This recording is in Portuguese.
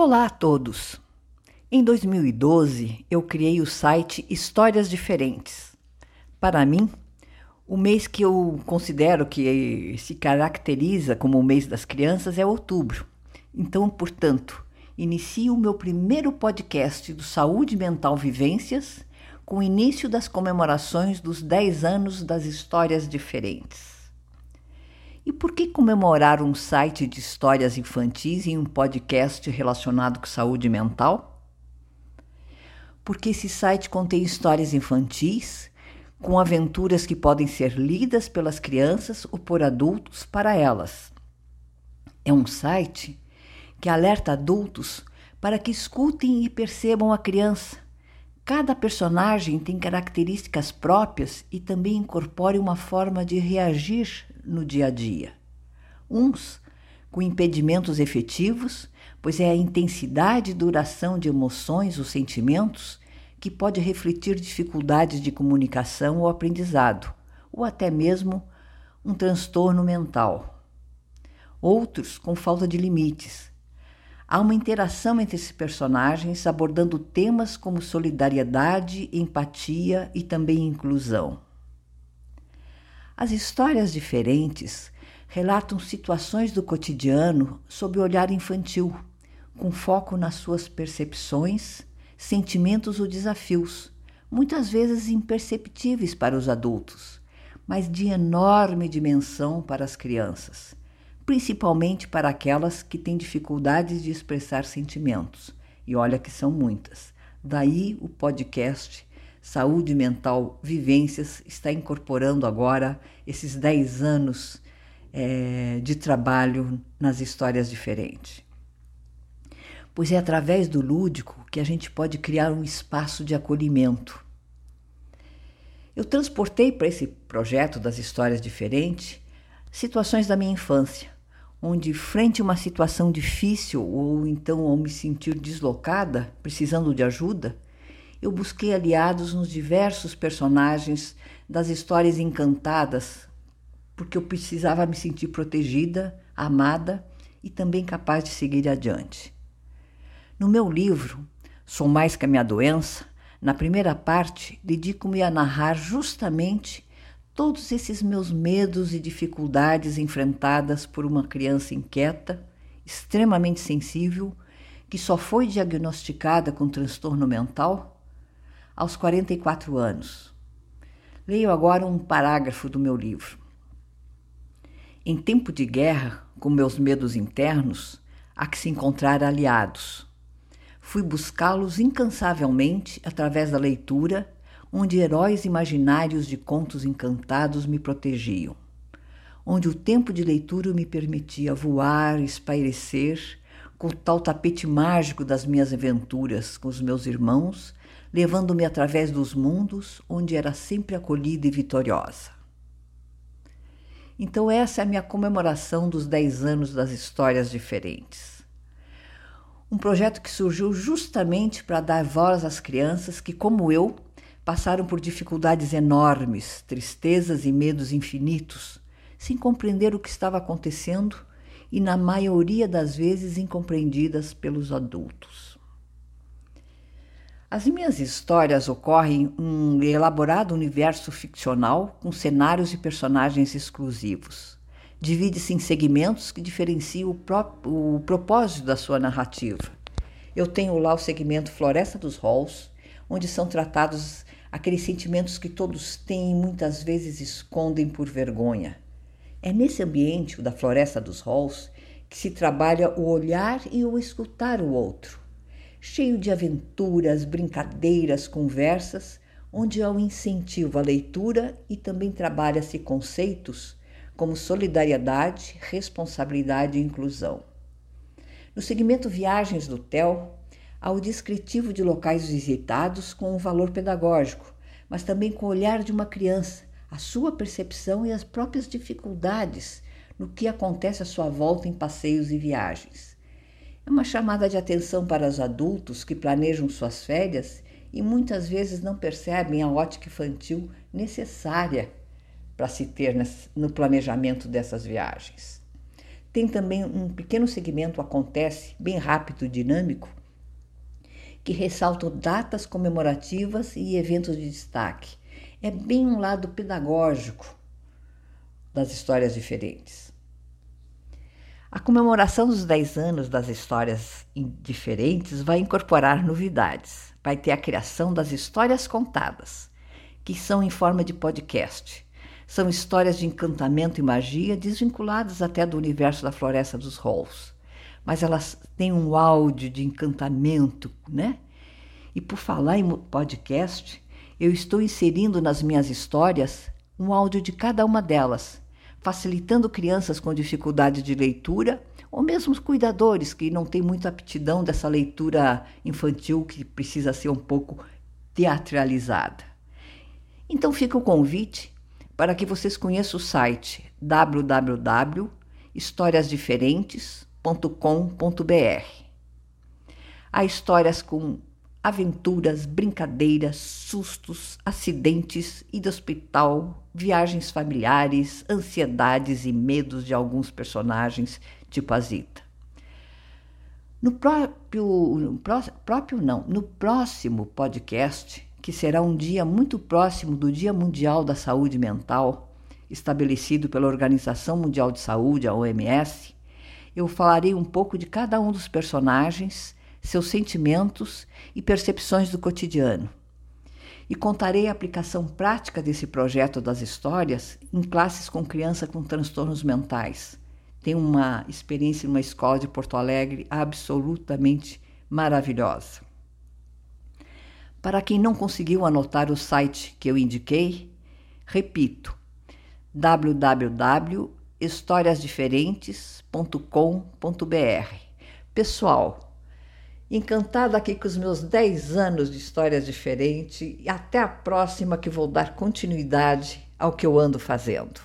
Olá a todos! Em 2012, eu criei o site Histórias Diferentes. Para mim, o mês que eu considero que se caracteriza como o mês das crianças é outubro. Então, portanto, inicio o meu primeiro podcast do Saúde Mental Vivências com o início das comemorações dos 10 anos das histórias diferentes. E por que comemorar um site de histórias infantis em um podcast relacionado com saúde mental? Porque esse site contém histórias infantis com aventuras que podem ser lidas pelas crianças ou por adultos para elas. É um site que alerta adultos para que escutem e percebam a criança. Cada personagem tem características próprias e também incorpora uma forma de reagir no dia a dia. Uns com impedimentos efetivos, pois é a intensidade e duração de emoções ou sentimentos que pode refletir dificuldades de comunicação ou aprendizado, ou até mesmo um transtorno mental. Outros com falta de limites. Há uma interação entre esses personagens abordando temas como solidariedade, empatia e também inclusão. As histórias diferentes relatam situações do cotidiano sob o olhar infantil, com foco nas suas percepções, sentimentos ou desafios, muitas vezes imperceptíveis para os adultos, mas de enorme dimensão para as crianças, principalmente para aquelas que têm dificuldades de expressar sentimentos. E olha que são muitas. Daí o podcast Saúde Mental Vivências está incorporando agora esses 10 anos é, de trabalho nas histórias diferentes. Pois é através do lúdico que a gente pode criar um espaço de acolhimento. Eu transportei para esse projeto das histórias diferentes situações da minha infância, onde, frente a uma situação difícil ou então ao me sentir deslocada, precisando de ajuda, eu busquei aliados nos diversos personagens das histórias encantadas, porque eu precisava me sentir protegida, amada e também capaz de seguir adiante. No meu livro, Sou Mais que a Minha Doença, na primeira parte, dedico-me a narrar justamente todos esses meus medos e dificuldades enfrentadas por uma criança inquieta, extremamente sensível, que só foi diagnosticada com transtorno mental aos 44 anos. Leio agora um parágrafo do meu livro. Em tempo de guerra, com meus medos internos, há que se encontrar aliados. Fui buscá-los incansavelmente através da leitura, onde heróis imaginários de contos encantados me protegiam, onde o tempo de leitura me permitia voar, espairecer, com o tal tapete mágico das minhas aventuras com os meus irmãos levando-me através dos mundos onde era sempre acolhida e vitoriosa. Então, essa é a minha comemoração dos 10 anos das histórias diferentes. Um projeto que surgiu justamente para dar voz às crianças que, como eu, passaram por dificuldades enormes, tristezas e medos infinitos, sem compreender o que estava acontecendo e, na maioria das vezes, incompreendidas pelos adultos. As minhas histórias ocorrem em um elaborado universo ficcional com cenários e personagens exclusivos. Divide-se em segmentos que diferenciam o, o propósito da sua narrativa. Eu tenho lá o segmento Floresta dos Halls, onde são tratados aqueles sentimentos que todos têm e muitas vezes escondem por vergonha. É nesse ambiente, o da Floresta dos Halls, que se trabalha o olhar e o escutar o outro cheio de aventuras, brincadeiras, conversas, onde há um incentivo à leitura e também trabalha-se conceitos como solidariedade, responsabilidade e inclusão. No segmento Viagens do TEL, há o descritivo de locais visitados com um valor pedagógico, mas também com o olhar de uma criança, a sua percepção e as próprias dificuldades no que acontece à sua volta em passeios e viagens. É uma chamada de atenção para os adultos que planejam suas férias e muitas vezes não percebem a ótica infantil necessária para se ter no planejamento dessas viagens. tem também um pequeno segmento Acontece, bem rápido e dinâmico, que ressalta datas comemorativas e eventos de destaque. É bem um lado pedagógico das histórias diferentes. A comemoração dos 10 anos das histórias diferentes vai incorporar novidades. Vai ter a criação das histórias contadas, que são em forma de podcast. São histórias de encantamento e magia desvinculadas até do universo da Floresta dos Halls. Mas elas têm um áudio de encantamento, né? E por falar em podcast, eu estou inserindo nas minhas histórias um áudio de cada uma delas, facilitando crianças com dificuldade de leitura ou mesmo os cuidadores que não têm muita aptidão dessa leitura infantil que precisa ser um pouco teatralizada. Então fica o convite para que vocês conheçam o site www.historiasdiferentes.com.br. Há histórias com aventuras, brincadeiras, sustos, acidentes, ida hospital, viagens familiares, ansiedades e medos de alguns personagens, tipo Zita. No próprio, no pró, próprio não, no próximo podcast, que será um dia muito próximo do Dia Mundial da Saúde Mental, estabelecido pela Organização Mundial de Saúde, a OMS, eu falarei um pouco de cada um dos personagens seus sentimentos e percepções do cotidiano. E contarei a aplicação prática desse projeto das histórias em classes com criança com transtornos mentais. Tenho uma experiência em uma escola de Porto Alegre absolutamente maravilhosa. Para quem não conseguiu anotar o site que eu indiquei, repito: www.historiasdiferentes.com.br. Pessoal, Encantada aqui com os meus 10 anos de histórias diferentes e até a próxima que vou dar continuidade ao que eu ando fazendo.